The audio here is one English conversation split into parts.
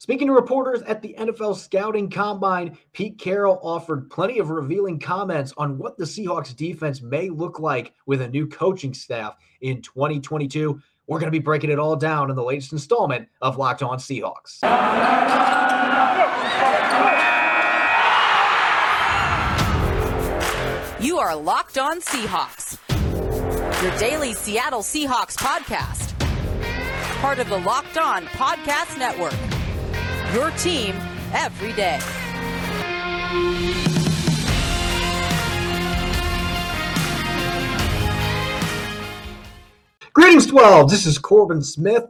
Speaking to reporters at the NFL Scouting Combine, Pete Carroll offered plenty of revealing comments on what the Seahawks defense may look like with a new coaching staff in 2022. We're going to be breaking it all down in the latest installment of Locked On Seahawks. You are Locked On Seahawks, your daily Seattle Seahawks podcast, part of the Locked On Podcast Network your team every day. Greetings, 12. This is Corbin Smith,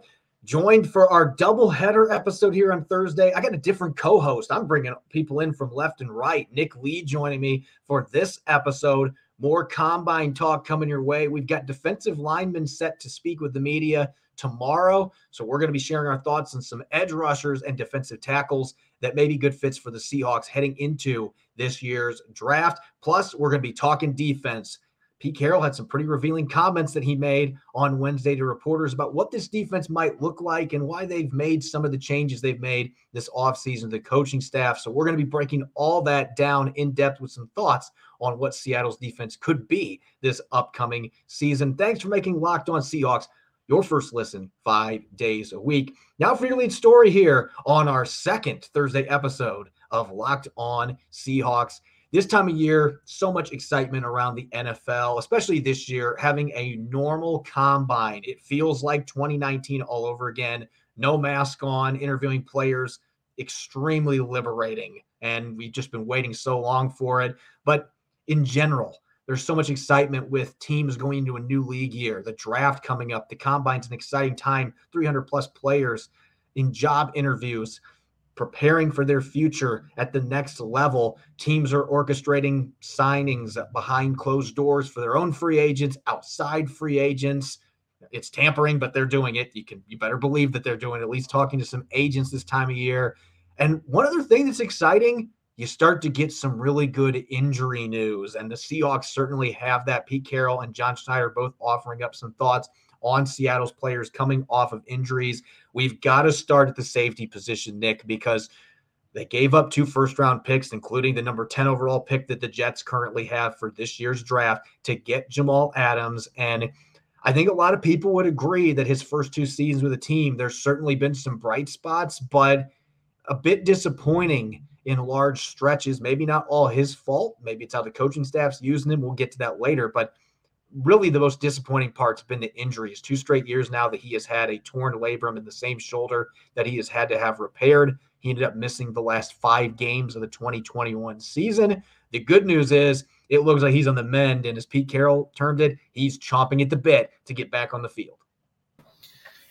joined for our double-header episode here on Thursday. I got a different co host. I'm bringing people in from left and right. Nick Lee joining me for this episode. More combine talk coming your way. We've got defensive linemen set to speak with the media tomorrow. So we're going to be sharing our thoughts on some edge rushers and defensive tackles that may be good fits for the Seahawks heading into this year's draft. Plus, we're going to be talking defense. Pete Carroll had some pretty revealing comments that he made on Wednesday to reporters about what this defense might look like and why they've made some of the changes they've made this offseason, the coaching staff. So, we're going to be breaking all that down in depth with some thoughts on what Seattle's defense could be this upcoming season. Thanks for making Locked On Seahawks your first listen five days a week. Now, for your lead story here on our second Thursday episode of Locked On Seahawks. This time of year, so much excitement around the NFL, especially this year, having a normal combine. It feels like 2019 all over again. No mask on, interviewing players, extremely liberating. And we've just been waiting so long for it. But in general, there's so much excitement with teams going into a new league year, the draft coming up, the combine's an exciting time, 300 plus players in job interviews, preparing for their future at the next level. Teams are orchestrating signings behind closed doors for their own free agents, outside free agents. It's tampering, but they're doing it. You can you better believe that they're doing it, at least talking to some agents this time of year. And one other thing that's exciting you start to get some really good injury news. And the Seahawks certainly have that. Pete Carroll and John Schneider both offering up some thoughts on Seattle's players coming off of injuries. We've got to start at the safety position, Nick, because they gave up two first round picks, including the number 10 overall pick that the Jets currently have for this year's draft to get Jamal Adams. And I think a lot of people would agree that his first two seasons with the team, there's certainly been some bright spots, but a bit disappointing in large stretches. Maybe not all his fault. Maybe it's how the coaching staff's using him. We'll get to that later. But really, the most disappointing part's been the injuries. Two straight years now that he has had a torn labrum in the same shoulder that he has had to have repaired. He ended up missing the last five games of the 2021 season. The good news is it looks like he's on the mend. And as Pete Carroll termed it, he's chomping at the bit to get back on the field.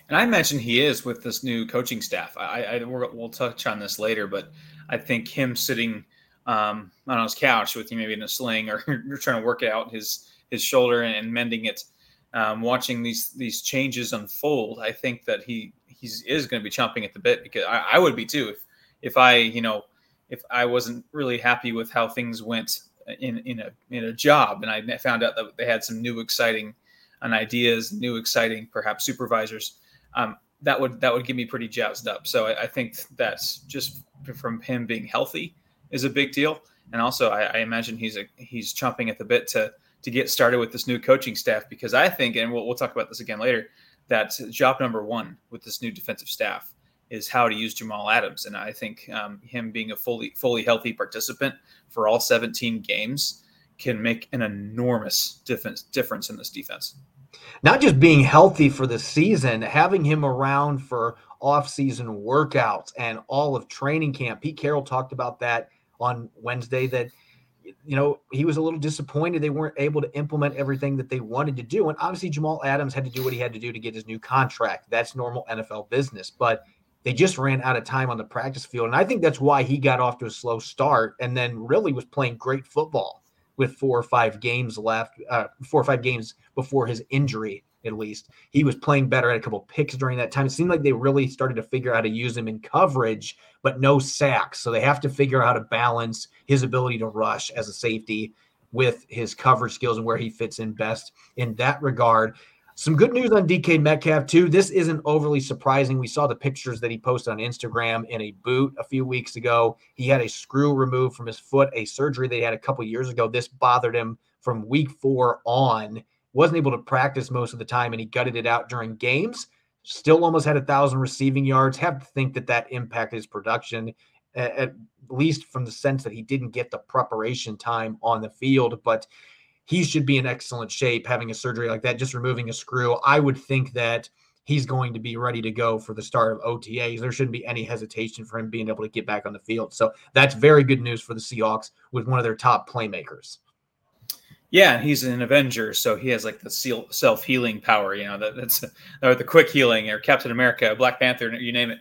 And I mentioned he is with this new coaching staff. I, I we'll touch on this later, but I think him sitting um, on his couch with you, maybe in a sling, or you're trying to work out his his shoulder and, mending it, um, watching these these changes unfold. I think that he he's is going to be chomping at the bit because I, I would be too if if I you know if I wasn't really happy with how things went in in a in a job, and I found out that they had some new exciting and ideas, new exciting perhaps supervisors um, that would that would get me pretty jazzed up. So I, I, think that's just from him being healthy is a big deal, and also I, I imagine he's a he's chomping at the bit to to get started with this new coaching staff because I think, and we'll, we'll talk about this again later, that job number one with this new defensive staff is how to use Jamal Adams, and I think um, him being a fully fully healthy participant for all 17 games can make an enormous difference difference in this defense not just being healthy for the season, having him around for off-season workouts and all of training camp. Pete Carroll talked about that on Wednesday that you know he was a little disappointed they weren't able to implement everything that they wanted to do. And obviously Jamal Adams had to do what he had to do to get his new contract. That's normal NFL business but they just ran out of time on the practice field. And I think that's why he got off to a slow start and then really was playing great football with four or five games left, uh, four or five games before his injury, at least. He was playing better, had a couple picks during that time. It seemed like they really started to figure out how to use him in coverage, but no sacks. So they have to figure out how to balance his ability to rush as a safety with his coverage skills and where he fits in best in that regard. Some good news on DK Metcalf, too. This isn't overly surprising. We saw the pictures that he posted on Instagram in a boot a few weeks ago. He had a screw removed from his foot, a surgery they had a couple years ago. This bothered him from week four on. Wasn't able to practice most of the time, and he gutted it out during games. Still almost had a thousand receiving yards. Have to think that that impacted his production, at least from the sense that he didn't get the preparation time on the field. But he should be in excellent shape having a surgery like that, just removing a screw. I would think that he's going to be ready to go for the start of OTAs. There shouldn't be any hesitation for him being able to get back on the field. So that's very good news for the Seahawks with one of their top playmakers. Yeah, he's an Avenger, so he has like the self healing power. You know, that, that's or the quick healing, or Captain America, Black Panther, you name it.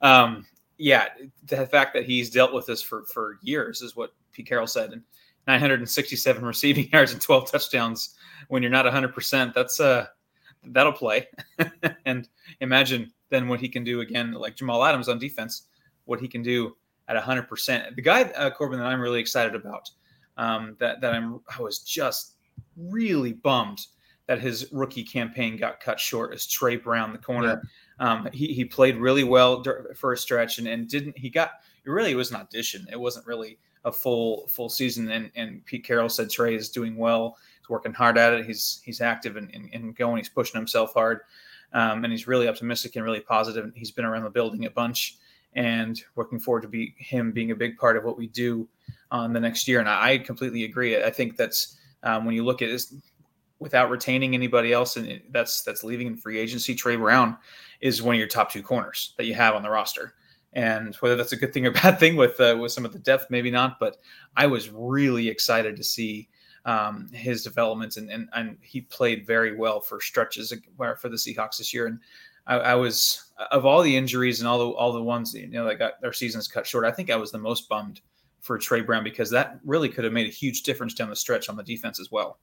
Um, yeah, the fact that he's dealt with this for for years is what Pete Carroll said, and 967 receiving yards and 12 touchdowns when you're not 100%. That's uh that'll play. and imagine then what he can do again like Jamal Adams on defense, what he can do at 100%. The guy uh, Corbin that I'm really excited about um, that that I'm I was just really bummed that his rookie campaign got cut short is Tre Brown, the corner. Yeah. Um, he, he played really well for a stretch and, and didn't he got it really was an audition. It wasn't really a full full season. And, and Pete Carroll said Tre is doing well. He's working hard at it. He's he's active and, and, and going. He's pushing himself hard, um, and he's really optimistic and really positive. He's been around the building a bunch, and looking forward to be him being a big part of what we do on the next year. And I, I completely agree. I think that's um, when you look at this without retaining anybody else, and that's that's leaving in free agency. Tre Brown is one of your top two corners that you have on the roster and whether that's a good thing or bad thing with uh, with some of the depth, maybe not. But I was really excited to see um, his developments, and, and and he played very well for stretches for the Seahawks this year. And I, I, was of all the injuries and all the all the ones you know that got their seasons cut short. I think I was the most bummed for Tre Brown because that really could have made a huge difference down the stretch on the defense as well.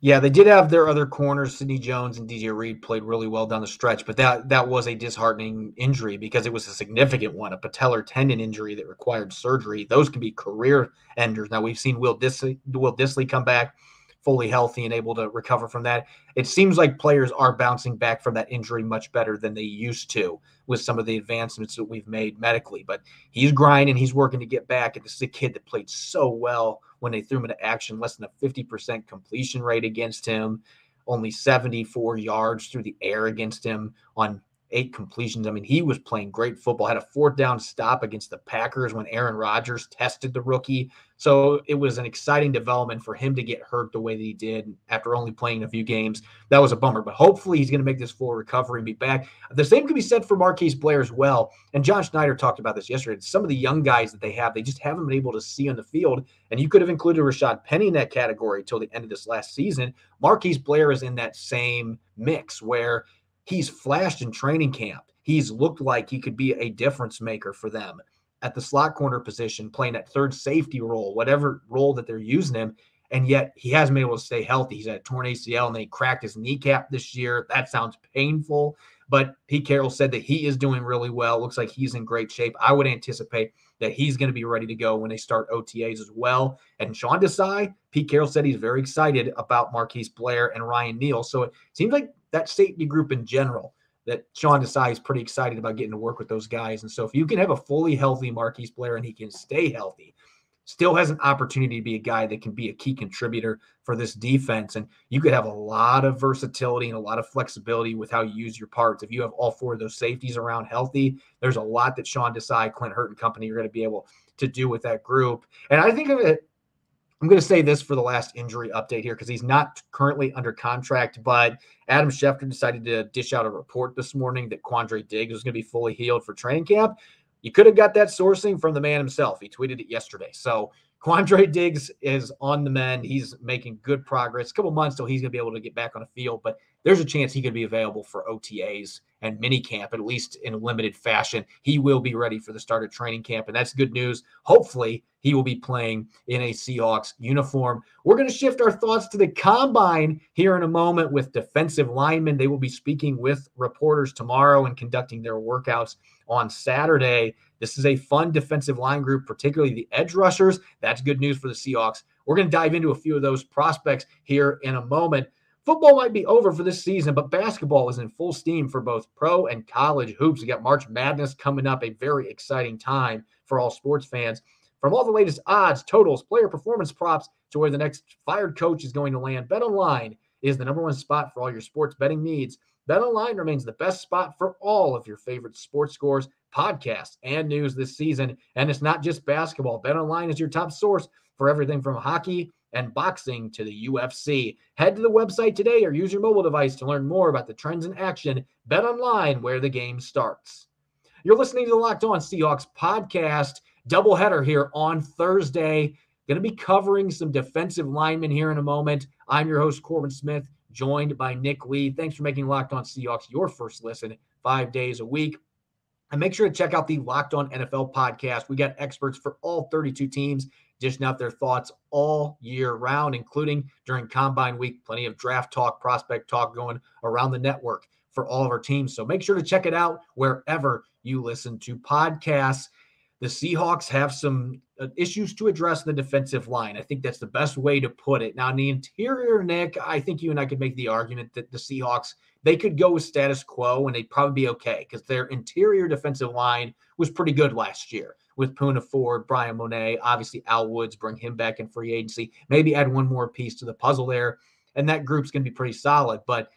Yeah, they did have their other corners, Sidney Jones and DJ Reed played really well down the stretch, but that that was a disheartening injury because it was a significant one, a patellar tendon injury that required surgery. Those can be career enders. Now we've seen Will Dissly, Will Dissly come back fully healthy and able to recover from that. It seems like players are bouncing back from that injury much better than they used to with some of the advancements that we've made medically. But he's grinding, he's working to get back. And this is a kid that played so well when they threw him into action, less than a 50% completion rate against him, only 74 yards through the air against him on eight completions. I mean, he was playing great football. Had a fourth down stop against the Packers when Aaron Rodgers tested the rookie. So it was an exciting development for him to get hurt the way that he did after only playing a few games. That was a bummer, but hopefully he's going to make this full recovery and be back. The same can be said for Marquise Blair as well. And John Schneider talked about this yesterday. Some of the young guys that they have, they just haven't been able to see on the field. And you could have included Rashad Penny in that category till the end of this last season. Marquise Blair is in that same mix where he's flashed in training camp. He's looked like he could be a difference maker for them at the slot corner position, playing that third safety role, whatever role that they're using him. And yet he hasn't been able to stay healthy. He's had a torn ACL and then he cracked his kneecap this year. That sounds painful. But Pete Carroll said that he is doing really well. Looks like he's in great shape. I would anticipate that he's going to be ready to go when they start OTAs as well. And Sean Desai, Pete Carroll said he's very excited about Marquise Blair and Ryan Neal. So it seems like that safety group in general that Sean Desai is pretty excited about getting to work with those guys. And so if you can have a fully healthy Marquise Blair and he can stay healthy, still has an opportunity to be a guy that can be a key contributor for this defense. And you could have a lot of versatility and a lot of flexibility with how you use your parts. If you have all four of those safeties around healthy, there's a lot that Sean Desai, Clint Hurtt and company are going to be able to do with that group. And I think of it I'm going to say this for the last injury update here because he's not currently under contract, but Adam Schefter decided to dish out a report this morning that Quandre Diggs was going to be fully healed for training camp. You could have got that sourcing from the man himself. He tweeted it yesterday. So Quandre Diggs is on the mend. He's making good progress. A couple months till he's going to be able to get back on the field, but there's a chance he could be available for OTAs and mini camp, at least in a limited fashion. He will be ready for the start of training camp, and that's good news. Hopefully, he will be playing in a Seahawks uniform. We're going to shift our thoughts to the combine here in a moment with defensive linemen. They will be speaking with reporters tomorrow and conducting their workouts on Saturday. This is a fun defensive line group, particularly the edge rushers. That's good news for the Seahawks. We're going to dive into a few of those prospects here in a moment. Football might be over for this season, but basketball is in full steam for both pro and college hoops. We got March Madness coming up, a very exciting time for all sports fans. From all the latest odds, totals, player performance props to where the next fired coach is going to land, BetOnline is the number one spot for all your sports betting needs. BetOnline remains the best spot for all of your favorite sports scores, podcasts, and news this season. And it's not just basketball. BetOnline is your top source for everything from hockey and boxing to the UFC. Head to the website today or use your mobile device to learn more about the trends in action. Bet online where the game starts. You're listening to the Locked On Seahawks podcast, doubleheader here on Thursday. Going to be covering some defensive linemen here in a moment. I'm your host, Corbin Smith, joined by Nick Lee. Thanks for making Locked On Seahawks your first listen five days a week. And make sure to check out the Locked On NFL podcast. We got experts for all 32 teams dishing out their thoughts all year round, including during combine week. Plenty of draft talk, prospect talk going around the network for all of our teams. So make sure to check it out wherever you listen to podcasts. The Seahawks have some uh, issues to address in the defensive line. I think that's the best way to put it. Now, in the interior, Nick, I think you and I could make the argument that the Seahawks they could go with status quo and they'd probably be okay because their interior defensive line was pretty good last year with Poona Ford, Bryan Mone, obviously Al Woods, bring him back in free agency. Maybe add one more piece to the puzzle there, and that group's going to be pretty solid. But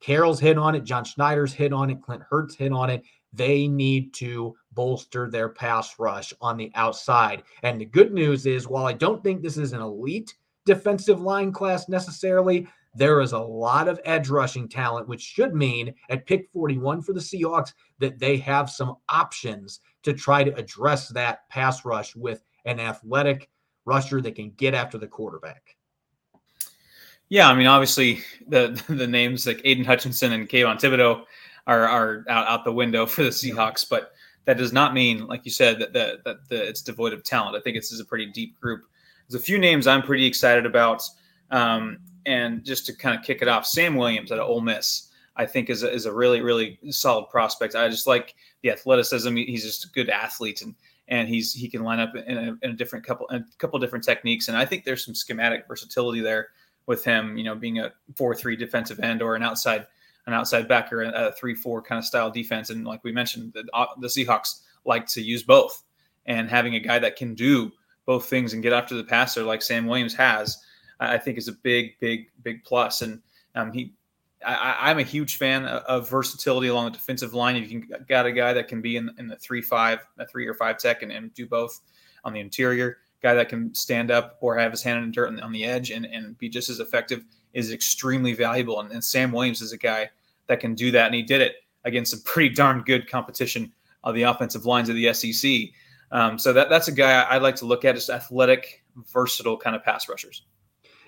Carroll's hit on it, John Schneider's hit on it, Clint Hurtt's hit on it. They need to bolster their pass rush on the outside. And the good news is, while I don't think this is an elite defensive line class necessarily, there is a lot of edge rushing talent, which should mean at pick 41 for the Seahawks that they have some options to try to address that pass rush with an athletic rusher that can get after the quarterback. Yeah, I mean, obviously the the names like Aidan Hutchinson and Kayvon Thibodeaux are are out, out the window for the Seahawks, but that does not mean, like you said, that the, that the, it's devoid of talent. I think it's, is a pretty deep group. There's a few names I'm pretty excited about, um, and just to kind of kick it off, Sam Williams at Ole Miss. I think is a, is a really really solid prospect. I just like the athleticism. He's just a good athlete, and and he's he can line up in a, in a different couple a couple different techniques. And I think there's some schematic versatility there with him. You know, being a four three defensive end or an outside an outside backer, a three four kind of style defense. And like we mentioned, the, the Seahawks like to use both, and having a guy that can do both things and get after the passer like Sam Williams has, I think is a big big big plus. And um, he I, am a huge fan of, of, versatility along the defensive line. If you can got a guy that can be in, in the three five, a three or five tech, and, and, do both on the interior, guy that can stand up or have his hand in dirt on, on the edge and, and be just as effective is extremely valuable. And, and, Sam Williams is a guy that can do that, and he did it against some pretty darn good competition on the offensive lines of the SEC. Um, so that that's a guy I, would like to look at, just athletic, versatile kind of pass rushers.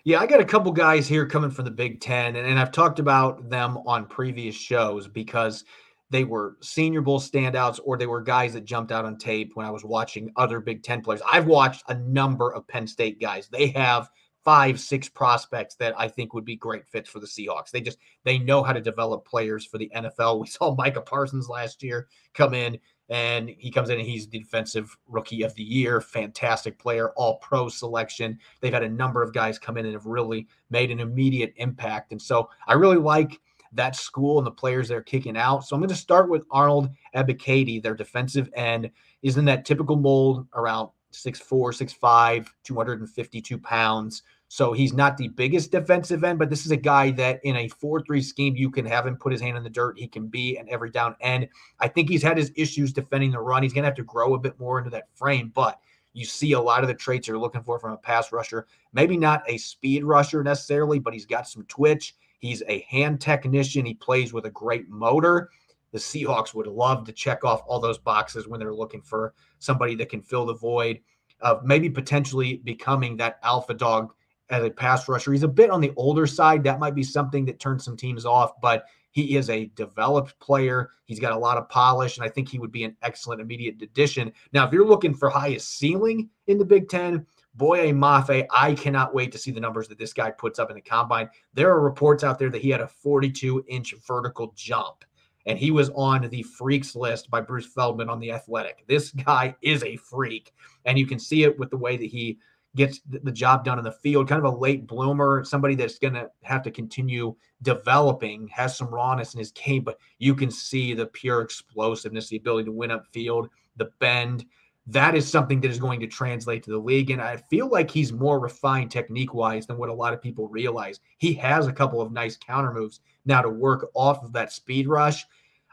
Yeah, I got a couple guys here coming from the Big Ten, and, and I've talked about them on previous shows because they were Senior Bowl standouts or they were guys that jumped out on tape when I was watching other Big Ten players. I've watched a number of Penn State guys. They have five, six prospects that I think would be great fits for the Seahawks. They just they know how to develop players for the NFL. We saw Micah Parsons last year come in and he comes in and he's the defensive rookie of the year, fantastic player, all pro selection. They've had a number of guys come in and have really made an immediate impact. And so I really like that school and the players they're kicking out. So I'm going to start with Arnold Ebiketie, their defensive end, is in that typical mold around 6'4, 6'5, 252 pounds. So he's not the biggest defensive end, but this is a guy that in a 4 3 scheme, you can have him put his hand in the dirt. He can be an every down end. I think he's had his issues defending the run. He's going to have to grow a bit more into that frame, but you see a lot of the traits you're looking for from a pass rusher. Maybe not a speed rusher necessarily, but he's got some twitch. He's a hand technician. He plays with a great motor. The Seahawks would love to check off all those boxes when they're looking for somebody that can fill the void of maybe potentially becoming that alpha dog as a pass rusher. He's a bit on the older side. That might be something that turns some teams off, but he is a developed player. He's got a lot of polish, and I think he would be an excellent immediate addition. Now, if you're looking for highest ceiling in the Big Ten, Boye Mafe, I cannot wait to see the numbers that this guy puts up in the combine. There are reports out there that he had a 42 inch vertical jump, and he was on the freaks list by Bruce Feldman on the Athletic. This guy is a freak, and you can see it with the way that he gets the job done in the field, kind of a late bloomer, somebody that's going to have to continue developing, has some rawness in his game, but you can see the pure explosiveness, the ability to win up field, the bend. That is something that is going to translate to the league. And I feel like he's more refined technique wise than what a lot of people realize. He has a couple of nice counter moves now to work off of that speed rush.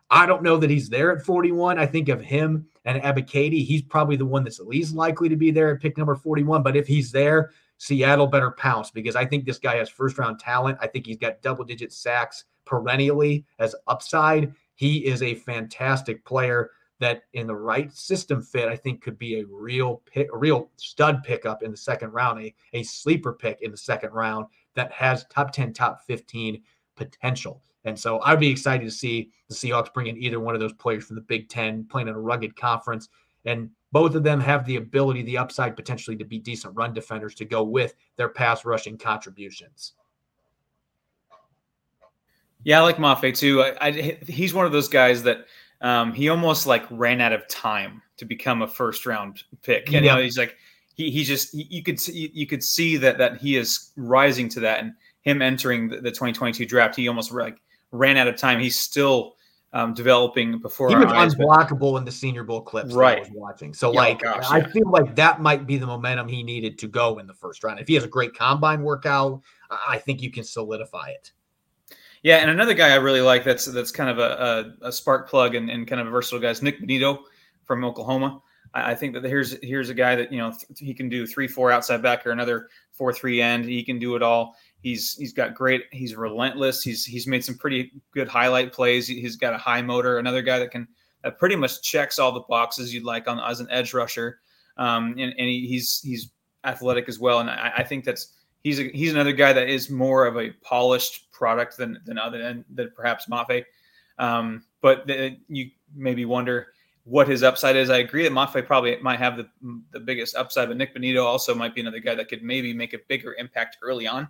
I don't know that he's there at 41. I think of him and Ebiketie. He's probably the one that's least likely to be there at pick number 41. But if he's there, Seattle better pounce because I think this guy has first round talent. I think he's got double digit sacks perennially as upside. He is a fantastic player that in the right system fit, I think could be a real pick, a real stud pickup in the second round, a, a sleeper pick in the second round that has top 10, top 15 potential. And so I'd be excited to see the Seahawks bring in either one of those players from the Big Ten, playing in a rugged conference. And both of them have the ability, the upside potentially to be decent run defenders to go with their pass rushing contributions. Yeah, I like Mafe too. I, I, he's one of those guys that um, he almost like ran out of time to become a first round pick. And yeah. you know, he's like he he just you could see, you could see that that he is rising to that and him entering the, the 2022 draft, he almost like ran out of time. He's still um, developing before he was eyes, unblockable but... in the Senior Bowl clips right. I was watching. So, yeah, like, gosh, I feel like that might be the momentum he needed to go in the first round. If he has a great combine workout, I think you can solidify it. Yeah, and another guy I really like that's that's kind of a, a, a spark plug and, and, kind of a versatile guy is Nick Bonitto from Oklahoma. I, I, think that here's here's a guy that you know th- he can do three four outside back or another four three end. He can do it all. He's he's got great. He's relentless. He's he's made some pretty good highlight plays. He's got a high motor. Another guy that can that pretty much checks all the boxes you'd like on as an edge rusher. Um, and, and he, he's he's athletic as well. And I, I, think that's he's a, he's another guy that is more of a polished product than than other than, than perhaps Mafe. Um, but the, you maybe wonder what his upside is. I agree that Mafe probably might have the the biggest upside, but Nick Bonitto also might be another guy that could maybe make a bigger impact early on.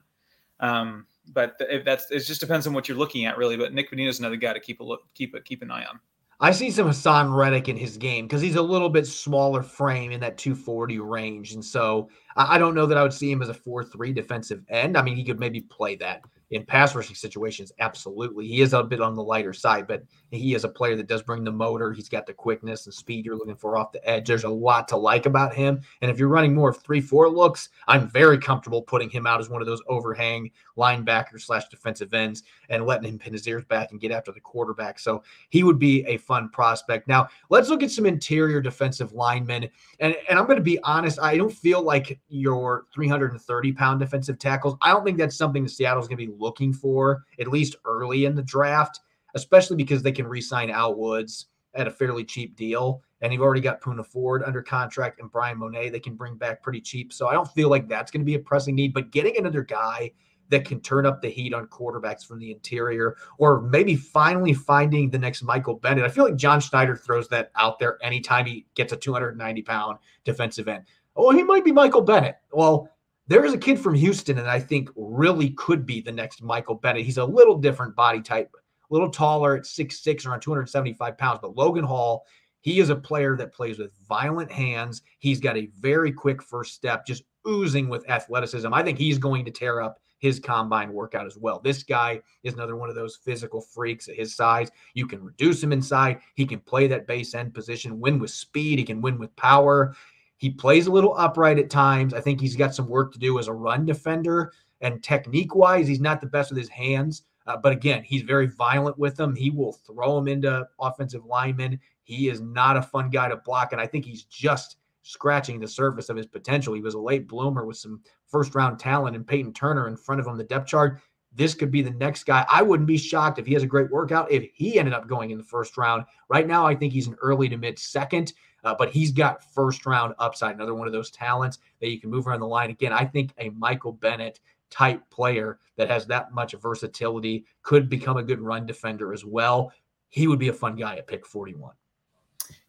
Um, but if that's it just depends on what you're looking at really. But Nick is another guy to keep a look, keep a keep an eye on. I see some Haason Reddick in his game because he's a little bit smaller frame in that 240 range, and so I don't know that I would see him as a 4-3 defensive end. I mean, he could maybe play that in pass rushing situations, absolutely. He is a bit on the lighter side, but he is a player that does bring the motor. He's got the quickness and speed you're looking for off the edge. There's a lot to like about him. And if you're running more of three, four looks, I'm very comfortable putting him out as one of those overhang linebackers slash defensive ends and letting him pin his ears back and get after the quarterback. So he would be a fun prospect. Now, let's look at some interior defensive linemen. And, and I'm going to be honest, I don't feel like your 330 pound defensive tackles, I don't think that's something that Seattle's going to be looking for, at least early in the draft, especially because they can re sign Al Woods at a fairly cheap deal. And you've already got Poona Ford under contract and Bryan Mone they can bring back pretty cheap. So I don't feel like that's going to be a pressing need. But getting another guy that can turn up the heat on quarterbacks from the interior, or maybe finally finding the next Michael Bennett. I feel like John Schneider throws that out there anytime he gets a 290 pound defensive end. Oh, he might be Michael Bennett. Well, there is a kid from Houston that I think really could be the next Michael Bennett. He's a little different body type, a little taller at 6'6, around 275 pounds. But Logan Hall, he is a player that plays with violent hands. He's got a very quick first step, just oozing with athleticism. I think he's going to tear up his combine workout as well. This guy is another one of those physical freaks at his size. You can reduce him inside. He can play that base end position, win with speed. He can win with power. He plays a little upright at times. I think he's got some work to do as a run defender. And technique wise, he's not the best with his hands. Uh, but again, he's very violent with them. He will throw them into offensive linemen. He is not a fun guy to block. And I think he's just scratching the surface of his potential. He was a late bloomer with some first round talent and Payton Turner in front of him, the depth chart. This could be the next guy. I wouldn't be shocked if he has a great workout if he ended up going in the first round. Right now, I think he's an early to mid second. Uh, but he's got first round upside, another one of those talents that you can move around the line. Again, I think a Michael Bennett type player that has that much versatility could become a good run defender as well. He would be a fun guy at pick 41.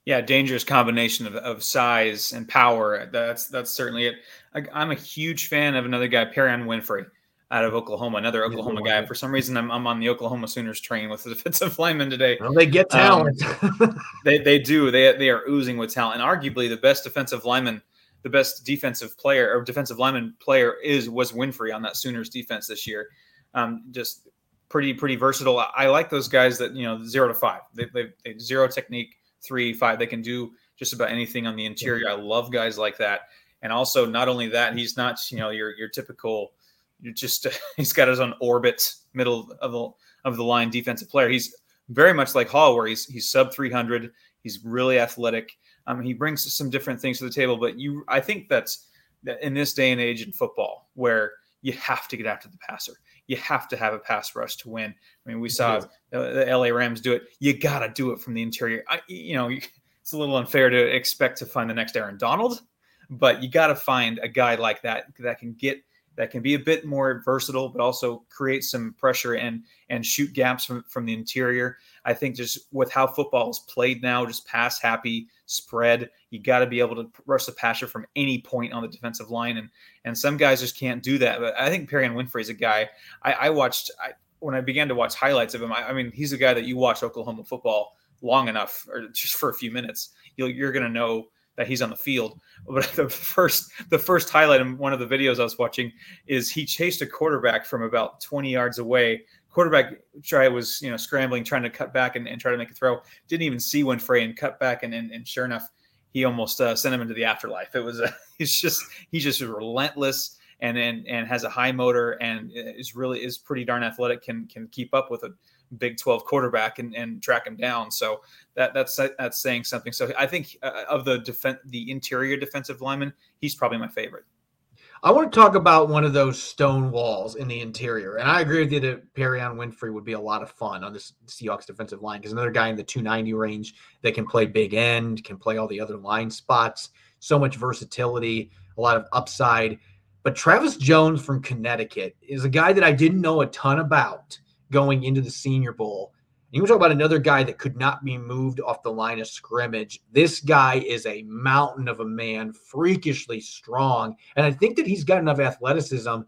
Yeah, dangerous combination of, of size and power. That's that's certainly it. I, I'm a huge fan of another guy, Perrion Winfrey out of Oklahoma, another Oklahoma guy. For some reason, I'm, I'm on the Oklahoma Sooners train with the defensive lineman today. Well, they get um, talent. Um, they, they do. They, they are oozing with talent. And arguably the best defensive lineman the best defensive player or defensive lineman player is was Winfrey on that Sooners defense this year. Um, just pretty pretty versatile. I like those guys that you know zero to five. They, they, they zero technique, three five. They can do just about anything on the interior. I love guys like that. And also, not only that, he's not you know your your typical. You're just he's got his own orbit middle of the of the line defensive player. He's very much like Hall, where he's he's sub 300. He's really athletic. Um, he brings some different things to the table. But you, I think that's in this day and age in football where you have to get after the passer. You have to have a pass rush to win. I mean, we saw the, the LA Rams do it. You got to do it from the interior. I, you know, it's a little unfair to expect to find the next Aaron Donald, but you got to find a guy like that that can get that can be a bit more versatile, but also create some pressure and and shoot gaps from, from the interior. I think just with how football is played now, just pass happy, spread, you got to be able to rush the passer from any point on the defensive line, and and some guys just can't do that. But I think Perrion Winfrey is a guy I, I watched I, when I began to watch highlights of him. I, I, mean, he's a guy that you watch Oklahoma football long enough, or just for a few minutes, you're going to know that he's on the field. But the first the first highlight in one of the videos I was watching is he chased a quarterback from about 20 yards away. Quarterback try was you know scrambling, trying to cut back and, and try to make a throw. Didn't even see Winfrey and cut back, and and, and sure enough, he almost uh, sent him into the afterlife. It was a, he's just he's just relentless and and and has a high motor and is really is pretty darn athletic. Can can keep up with a Big 12 quarterback and, and track him down. So that that's that's saying something. So I think uh, of the defense, the interior defensive lineman, he's probably my favorite. I want to talk about one of those stone walls in the interior, and I agree with you that Perrion Winfrey would be a lot of fun on this Seahawks defensive line because another guy in the 290 range that can play big end, can play all the other line spots, so much versatility, a lot of upside. But Travis Jones from Connecticut is a guy that I didn't know a ton about going into the Senior Bowl. You talk about another guy that could not be moved off the line of scrimmage. This guy is a mountain of a man, freakishly strong. And I think that he's got enough athleticism.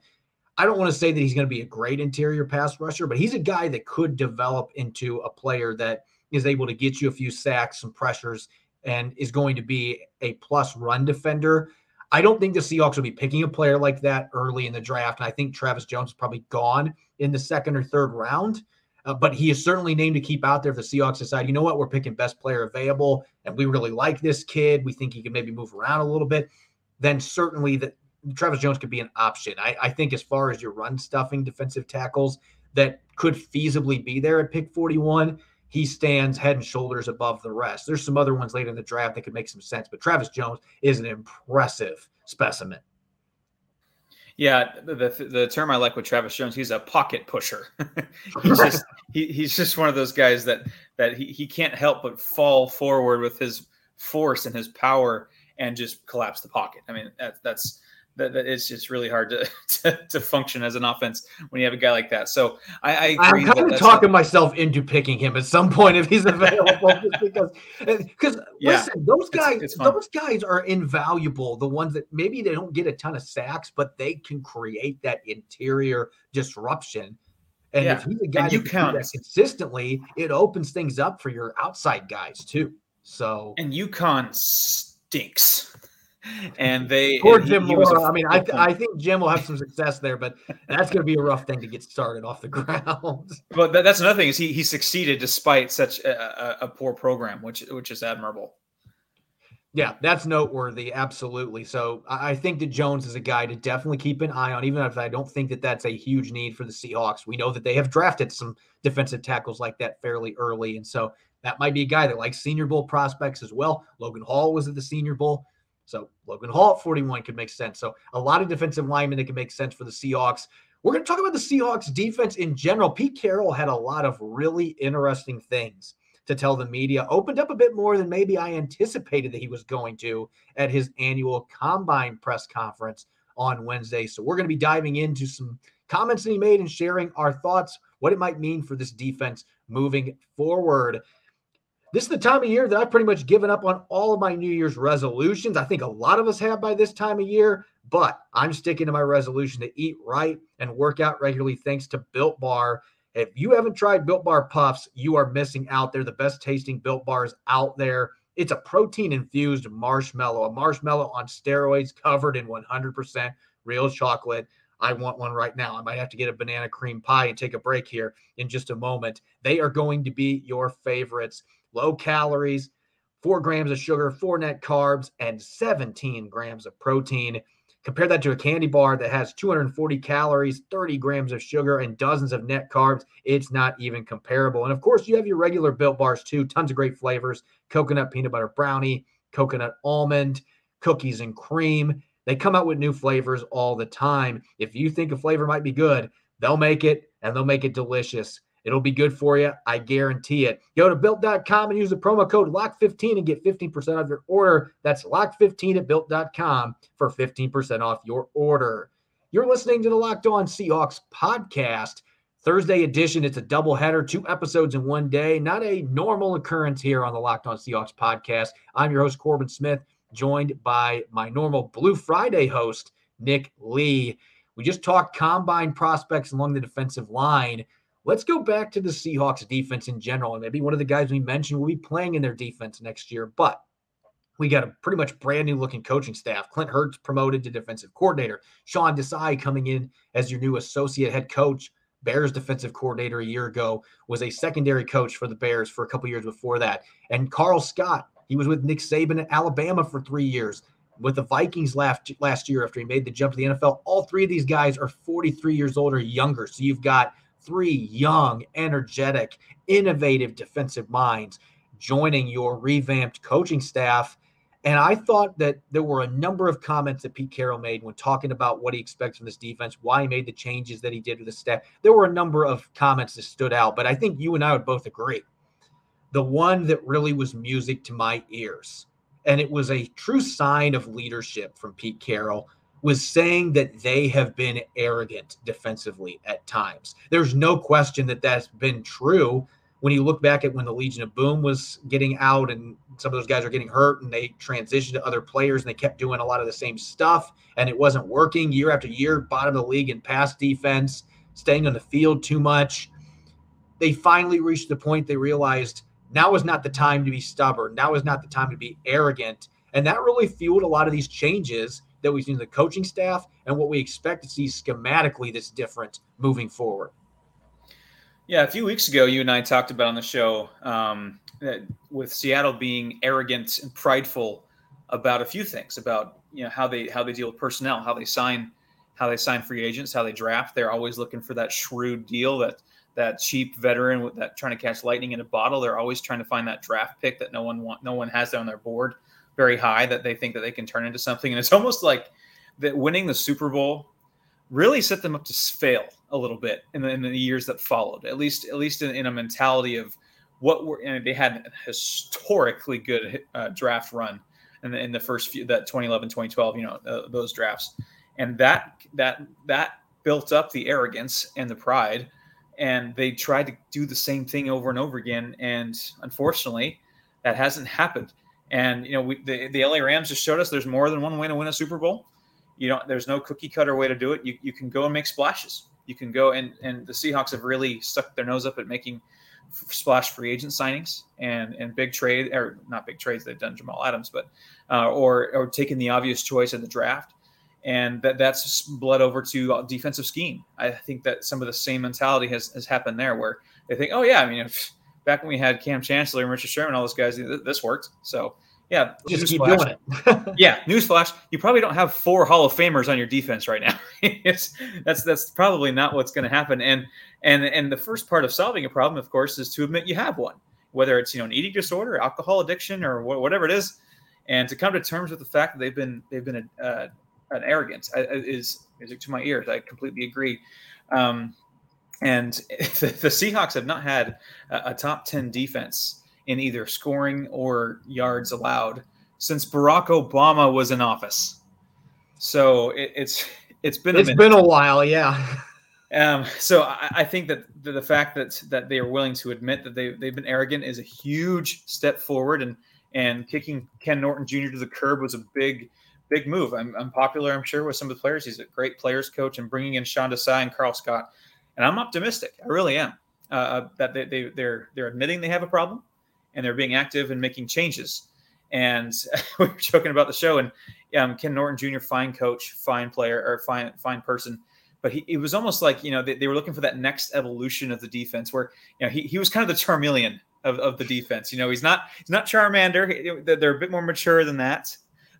I don't want to say that he's going to be a great interior pass rusher, but he's a guy that could develop into a player that is able to get you a few sacks, some pressures, and is going to be a plus run defender. I don't think the Seahawks will be picking a player like that early in the draft. And I think Travis Jones is probably gone in the second or third round. Uh, but he is certainly named to keep out there if the Seahawks decide, you know what, we're picking best player available and we really like this kid. We think he can maybe move around a little bit. Then certainly that Travis Jones could be an option. I, I think as far as your run stuffing defensive tackles that could feasibly be there at pick 41, he stands head and shoulders above the rest. There's some other ones later in the draft that could make some sense, but Travis Jones is an impressive specimen. Yeah, the, the, term I like with Travis Jones, he's a pocket pusher. he's just he, he's just one of those guys that that he, he can't help but fall forward with his force and his power and just collapse the pocket. I mean, that, that's that, that it's just really hard to, to, to function as an offense when you have a guy like that. So I, I am kind of talking a, myself into picking him at some point if he's available, just because eh, because yeah, listen, those guys it's, it's those guys are invaluable. The ones that maybe they don't get a ton of sacks, but they can create that interior disruption. And yeah. if he's a guy you count that consistently, it opens things up for your outside guys too. So and UConn stinks and they poor and Jim Mora. I mean, I, th- I think Jim will have some success there, but that's going to be a rough thing to get started off the ground. But that, that's another thing is he he succeeded despite such a, a, a, poor program, which which is admirable. Yeah, that's noteworthy. Absolutely. So I think that Jones is a guy to definitely keep an eye on, even if I don't think that that's a huge need for the Seahawks. We know that they have drafted some defensive tackles like that fairly early, and so that might be a guy that likes Senior Bowl prospects as well. Logan Hall was at the Senior Bowl. So Logan Hall at 41 could make sense. So a lot of defensive linemen that can make sense for the Seahawks. We're going to talk about the Seahawks defense in general. Pete Carroll had a lot of really interesting things to tell the media, opened up a bit more than maybe I anticipated that he was going to at his annual combine press conference on Wednesday. So we're going to be diving into some comments that he made and sharing our thoughts, what it might mean for this defense moving forward. This is the time of year that I've pretty much given up on all of my New Year's resolutions. I think a lot of us have by this time of year, but I'm sticking to my resolution to eat right and work out regularly thanks to Built Bar. If you haven't tried Built Bar Puffs, you are missing out. They're the best tasting Built Bars out there. It's a protein infused marshmallow, a marshmallow on steroids covered in 100% real chocolate. I want one right now. I might have to get a banana cream pie and take a break here in just a moment. They are going to be your favorites. Low calories, four grams of sugar, four net carbs, and 17 grams of protein. Compare that to a candy bar that has 240 calories, 30 grams of sugar, and dozens of net carbs. It's not even comparable. And of course, you have your regular built bars too, tons of great flavors coconut peanut butter brownie, coconut almond, cookies and cream. They come out with new flavors all the time. If you think a flavor might be good, they'll make it and they'll make it delicious. It'll be good for you. I guarantee it. Go to built.com and use the promo code LOCK15 and get 15% off your order. That's LOCK15 at built.com for 15% off your order. You're listening to the Locked On Seahawks podcast. Thursday edition. It's a doubleheader, two episodes in one day. Not a normal occurrence here on the Locked On Seahawks podcast. I'm your host, Corbin Smith, joined by my normal Blue Friday host, Nick Lee. We just talked combine prospects along the defensive line. Let's go back to the Seahawks defense in general. And maybe one of the guys we mentioned will be playing in their defense next year. But we got a pretty much brand new looking coaching staff. Clint Hurtt promoted to defensive coordinator. Sean Desai coming in as your new associate head coach. Bears defensive coordinator a year ago was a secondary coach for the Bears for a couple years before that. And Karl Scott, he was with Nick Saban at Alabama for three years. With the Vikings last last year after he made the jump to the NFL, all three of these guys are 43 years old or younger. So you've got three young, energetic, innovative defensive minds joining your revamped coaching staff. And I thought that there were a number of comments that Pete Carroll made when talking about what he expects from this defense, why he made the changes that he did with the staff. There were a number of comments that stood out, but I think you and I would both agree. The one that really was music to my ears, and it was a true sign of leadership from Pete Carroll, was saying that they have been arrogant defensively at times. There's no question that that's been true when you look back at when the Legion of Boom was getting out and some of those guys are getting hurt and they transitioned to other players and they kept doing a lot of the same stuff and it wasn't working year after year, bottom of the league in pass defense, staying on the field too much. They finally reached the point they realized now is not the time to be stubborn. Now is not the time to be arrogant. And that really fueled a lot of these changes that we've seen in the coaching staff and what we expect to see schematically that's different moving forward. Yeah, a few weeks ago, you and I talked about on the show um, with Seattle being arrogant and prideful about a few things about you know how they how they deal with personnel, how they sign how they sign free agents, how they draft. They're always looking for that shrewd deal, that that cheap veteran with that trying to catch lightning in a bottle. They're always trying to find that draft pick that no one want, no one has on their board very high that they think that they can turn into something. And it's almost like that winning the Super Bowl really set them up to fail a little bit in the, in the years that followed. At least, at least in, in a mentality of what were. And they had a historically good uh, draft run in the, in the first few that 2011, 2012. You know uh, those drafts, and that that that built up the arrogance and the pride. And they tried to do the same thing over and over again. And unfortunately, that hasn't happened. And you know, we, the the LA Rams just showed us there's more than one way to win a Super Bowl. You know, there's no cookie cutter way to do it. You you can go and make splashes. You can go and and the Seahawks have really stuck their nose up at making splash free agent signings and and big trade or not big trades they've done Jamal Adams, but uh, or or taking the obvious choice in the draft. And that, that's bled over to defensive scheme. I think that some of the same mentality has, has happened there, where they think, "Oh yeah, I mean, if, back when we had Kam Chancellor and Richard Sherman, all those guys, this worked. So yeah, just keep doing it. yeah, newsflash: you probably don't have four Hall of Famers on your defense right now. it's that's that's probably not what's going to happen. And and and the first part of solving a problem, of course, is to admit you have one, whether it's you know an eating disorder, alcohol addiction, or whatever it is, and to come to terms with the fact that they've been they've been a, uh, an arrogance is is to my ears. I completely agree. Um, and the, the, Seahawks have not had a, a, top 10 defense in either scoring or yards allowed since Barack Obama was in office. So it, it's it's been it's a been a while, yeah. Um, so I, I, think that the, the, fact that that they are willing to admit that they they've been arrogant is a huge step forward, and and kicking Ken Norton Jr. to the curb was a big big move. I'm, I'm popular, I'm sure, with some of the players. He's a great players coach, and bringing in Sean Desai and Karl Scott and I'm optimistic. I really am uh, uh, that they, they they're they're admitting they have a problem, and they're being active and making changes. and we were joking about the show. And um, Ken Norton Jr., fine coach, fine player, or fine fine person. But he, it was almost like you know they, they were looking for that next evolution of the defense, where you know he, he was kind of the Charmeleon of, of the defense. You know he's not he's not Charmander. They're a bit more mature than that.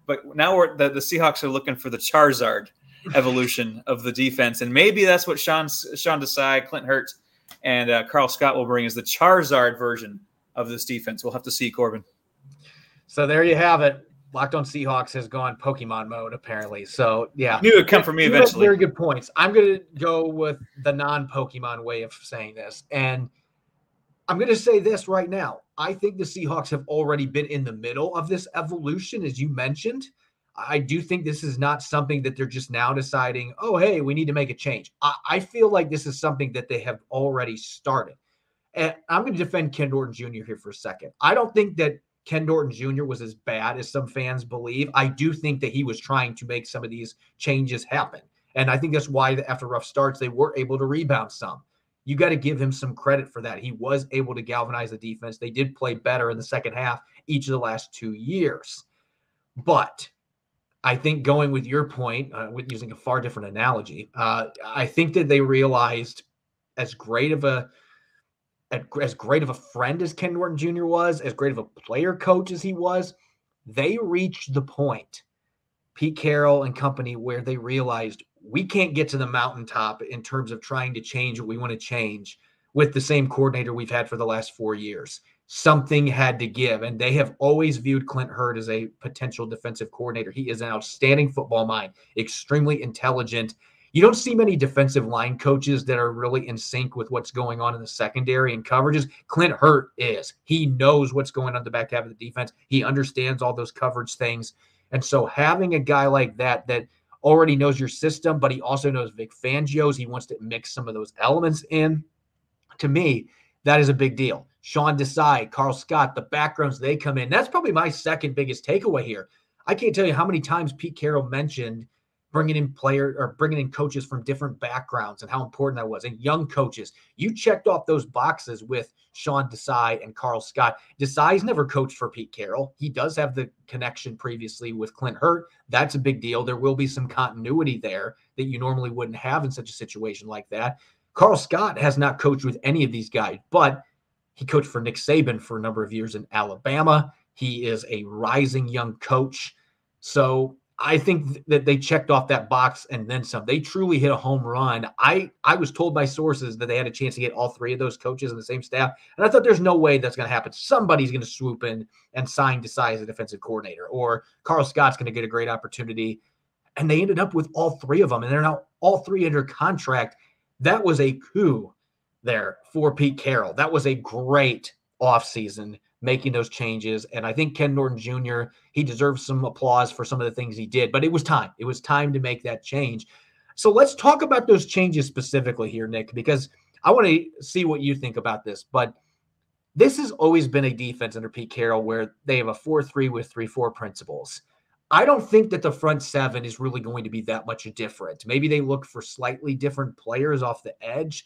But now we're the, the Seahawks are looking for the Charizard evolution of the defense, and maybe that's what Sean Sean Desai, Clint Hurtt, and uh, Karl Scott will bring is the Charizard version of this defense. We'll have to see Corbin. So there you have it. Locked on Seahawks has gone Pokemon mode apparently. So yeah, it would come from me eventually. Very good points. I'm going to go with the non-Pokemon way of saying this, and I'm going to say this right now. I think the Seahawks have already been in the middle of this evolution, as you mentioned. I do think this is not something that they're just now deciding, oh, hey, we need to make a change. I, I feel like this is something that they have already started. And I'm going to defend Ken Norton Jr. here for a second. I don't think that Ken Norton Jr. was as bad as some fans believe. I do think that he was trying to make some of these changes happen. And I think that's why after rough starts, they were able to rebound some. You got to give him some credit for that. He was able to galvanize the defense. They did play better in the second half each of the last two years. But I think going with your point, uh, with using a far different analogy, uh, I think that they realized as great of a as great of a friend as Ken Norton Jr. was, as great of a player coach as he was, they reached the point, Pete Carroll and company, where they realized we can't get to the mountaintop in terms of trying to change what we want to change with the same coordinator we've had for the last four years. Something had to give, and they have always viewed Clint Hurtt as a potential defensive coordinator. He is an outstanding football mind, extremely intelligent, you don't see many defensive line coaches that are really in sync with what's going on in the secondary and coverages. Clint Hurtt is. He knows what's going on the back half of the defense. He understands all those coverage things. And so having a guy like that that already knows your system, but he also knows Vic Fangio's, he wants to mix some of those elements in. To me, that is a big deal. Sean Desai, Karl Scott, the backgrounds they come in. That's probably my second biggest takeaway here. I can't tell you how many times Pete Carroll mentioned bringing in player or bringing in coaches from different backgrounds and how important that was, and young coaches. You checked off those boxes with Sean Desai and Karl Scott. Desai's never coached for Pete Carroll. He does have the connection previously with Clint Hurtt. That's a big deal. There will be some continuity there that you normally wouldn't have in such a situation like that. Carl Scott has not coached with any of these guys, but he coached for Nick Saban for a number of years in Alabama. He is a rising young coach. So I think that they checked off that box and then some. They truly hit a home run. I I was told by sources that they had a chance to get all three of those coaches in the same staff, and I thought there's no way that's going to happen. Somebody's going to swoop in and sign Desai as a defensive coordinator, or Karl Scott's going to get a great opportunity. And they ended up with all three of them, and they're now all three under contract. That was a coup there for Pete Carroll. That was a great offseason making those changes. And I think Ken Norton Jr., he deserves some applause for some of the things he did, but it was time. It was time to make that change. So let's talk about those changes specifically here, Nick, because I want to see what you think about this. But this has always been a defense under Pete Carroll where they have a 4 3 with 3 4 principles. I don't think that the front seven is really going to be that much different. Maybe they look for slightly different players off the edge,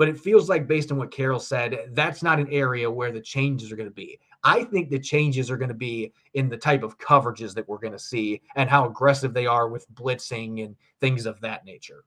but it feels like, based on what Carroll said, that's not an area where the changes are going to be. I think the changes are going to be in the type of coverages that we're going to see and how aggressive they are with blitzing and things of that nature.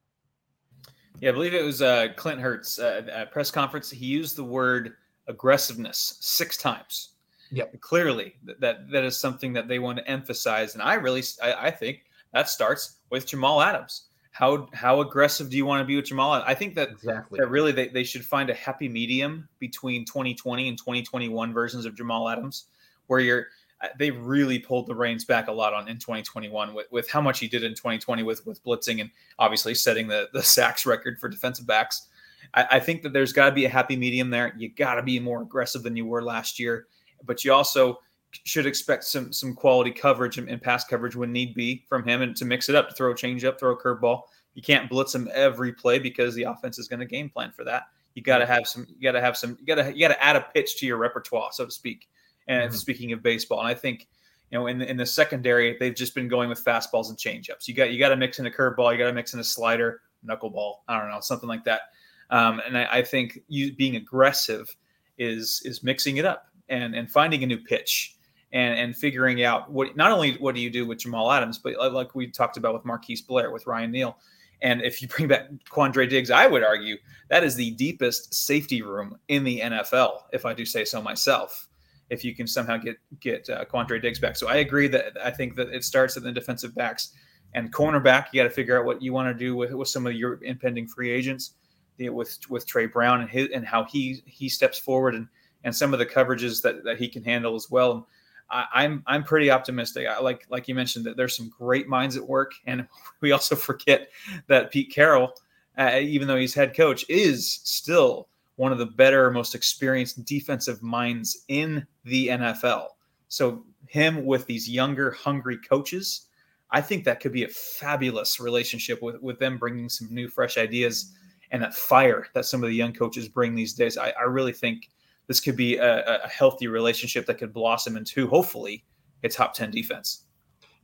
Yeah, I believe it was uh, Clint Hurtt's uh, press conference. He used the word aggressiveness six times. Yep. Clearly, that that is something that they want to emphasize, and I really, I, I think that starts with Jamal Adams how how aggressive do you want to be with Jamal? I think that exactly that really they, they should find a happy medium between 2020 and 2021 versions of Jamal Adams, where you're uh, they really pulled the reins back a lot on in 2021 with, with how much he did in 2020 with with blitzing and obviously setting the the sacks record for defensive backs. I, I think that there's got to be a happy medium there. You got to be more aggressive than you were last year, but you also should expect some some quality coverage and, and, pass coverage when need be from him, and to mix it up, to throw a changeup, throw a curveball. You can't blitz him every play because the offense is going to game plan for that. You got to have some. You got to have some. You got to you got to add a pitch to your repertoire, so to speak. And mm-hmm. speaking of baseball, and I think you know in the, in the secondary they've just been going with fastballs and changeups. You got you got to mix in a curveball. You got to mix in a slider, knuckleball. I don't know something like that. Um, and I, I think you being aggressive is is mixing it up and and finding a new pitch and and figuring out what not only what do you do with Jamal Adams, but like we talked about with Marquise Blair, with Ryan Neal. And if you bring back Quandre Diggs, I would argue that is the deepest safety room in the NFL, if I do say so myself. If you can somehow get get uh, Quandre Diggs back, so I agree that I think that it starts at the defensive backs and cornerback. You got to figure out what you want to do with, with some of your impending free agents, with with Tre Brown and his and how he he steps forward and and some of the coverages that that he can handle as well. I, I'm I'm pretty optimistic. I like like you mentioned that there's some great minds at work, and we also forget that Pete Carroll, uh, even though he's head coach, is still one of the better, most experienced defensive minds in the NFL. So him with these younger, hungry coaches, I think that could be a fabulous relationship with with them bringing some new, fresh ideas and that fire that some of the young coaches bring these days. I, I really think this could be a, a healthy relationship that could blossom into hopefully a top 10 defense.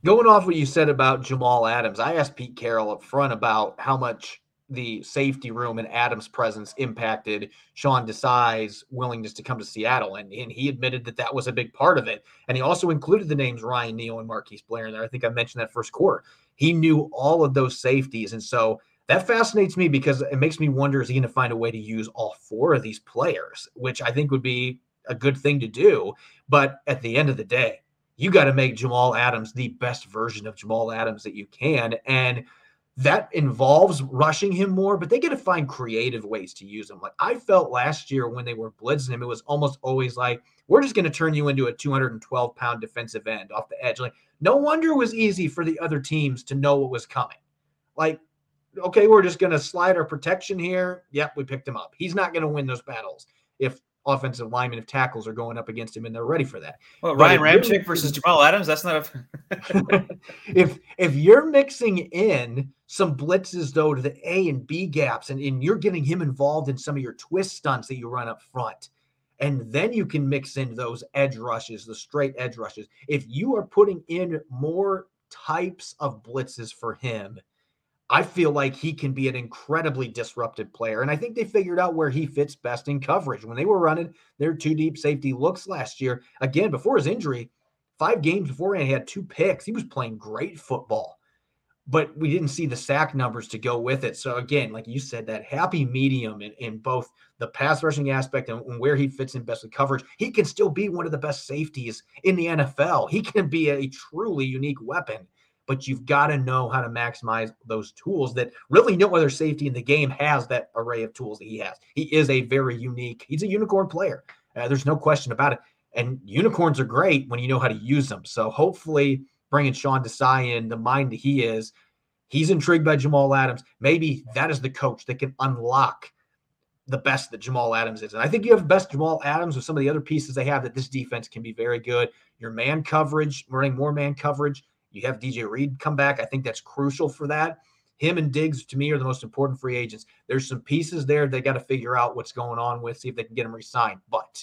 Going off what you said about Jamal Adams, I asked Pete Carroll up front about how much the safety room and Adams' presence impacted Sean Desai's willingness to come to Seattle. And, and he admitted that that was a big part of it. And he also included the names Ryan Neal and Marquise Blair in there. I think I mentioned that first quarter. He knew all of those safeties. And so that fascinates me because it makes me wonder is he going to find a way to use all four of these players, which I think would be a good thing to do. But at the end of the day, you got to make Jamal Adams the best version of Jamal Adams that you can. And that involves rushing him more, but they got to find creative ways to use him. Like I felt last year when they were blitzing him, it was almost always like, we're just going to turn you into a 212 pound defensive end off the edge. Like, no wonder it was easy for the other teams to know what was coming. Like, okay, we're just going to slide our protection here. Yep, we picked him up. He's not going to win those battles if offensive linemen, if tackles are going up against him and they're ready for that. Well, Ryan Ramczyk versus Jamal Adams, that's not a. if if you're mixing in some blitzes though to the A and B gaps, and, and you're getting him involved in some of your twist stunts that you run up front. And then you can mix in those edge rushes, the straight edge rushes. If you are putting in more types of blitzes for him, I feel like he can be an incredibly disruptive player. And I think they figured out where he fits best in coverage. When they were running their two deep safety looks last year, again, before his injury, five games beforehand, he had two picks. He was playing great football, but we didn't see the sack numbers to go with it. So, again, like you said, that happy medium in, in both the pass rushing aspect and, and where he fits in best with coverage, he can still be one of the best safeties in the NFL. He can be a truly unique weapon but you've got to know how to maximize those tools that really no other safety in the game has that array of tools that he has. He is a very unique, he's a unicorn player. Uh, there's no question about it. And unicorns are great when you know how to use them. So hopefully, bringing Sean Desai in, the mind that he is, he's intrigued by Jamal Adams. Maybe that is the coach that can unlock the best that Jamal Adams is. And I think you have the best Jamal Adams with some of the other pieces they have that this defense can be very good. Your man coverage, running more man coverage, you have DJ Reed come back. I think that's crucial for that. Him and Diggs, to me, are the most important free agents. There's some pieces there they got to figure out what's going on with, see if they can get them re-signed. But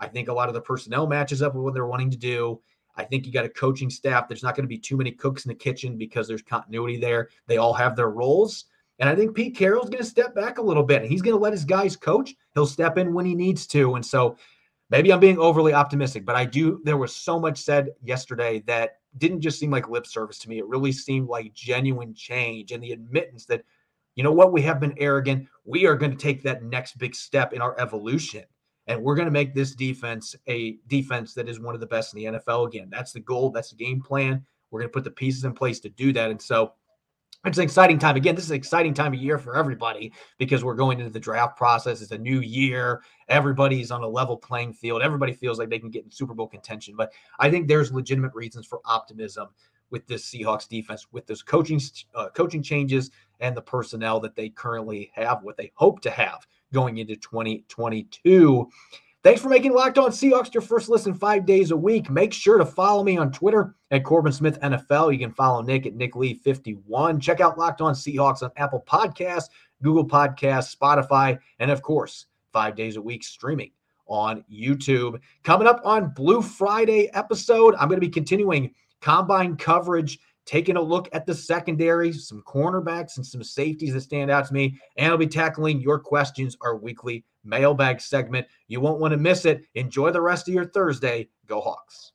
I think a lot of the personnel matches up with what they're wanting to do. I think you got a coaching staff. There's not going to be too many cooks in the kitchen because there's continuity there. They all have their roles. And I think Pete Carroll's going to step back a little bit and he's going to let his guys coach. He'll step in when he needs to. And so maybe I'm being overly optimistic, but I do. There was so much said yesterday that didn't just seem like lip service to me. It really seemed like genuine change and the admittance that, you know what, we have been arrogant. We are going to take that next big step in our evolution. And we're going to make this defense a defense that is one of the best in the NFL again. That's the goal. That's the game plan. We're going to put the pieces in place to do that. And so it's an exciting time. Again, this is an exciting time of year for everybody because we're going into the draft process. It's a new year. Everybody's on a level playing field. Everybody feels like they can get in Super Bowl contention. But I think there's legitimate reasons for optimism with this Seahawks defense, with those coaching uh, coaching changes and the personnel that they currently have, what they hope to have going into 2022. Thanks for making Locked On Seahawks your first listen five days a week. Make sure to follow me on Twitter at Corbin Smith NFL. You can follow Nick at Nick Lee 51. Check out Locked On Seahawks on Apple Podcasts, Google Podcasts, Spotify, and of course, five days a week streaming on YouTube. Coming up on Blue Friday episode, I'm going to be continuing combine coverage taking a look at the secondary, some cornerbacks, and some safeties that stand out to me. And I'll be tackling your questions, our weekly mailbag segment. You won't want to miss it. Enjoy the rest of your Thursday. Go Hawks.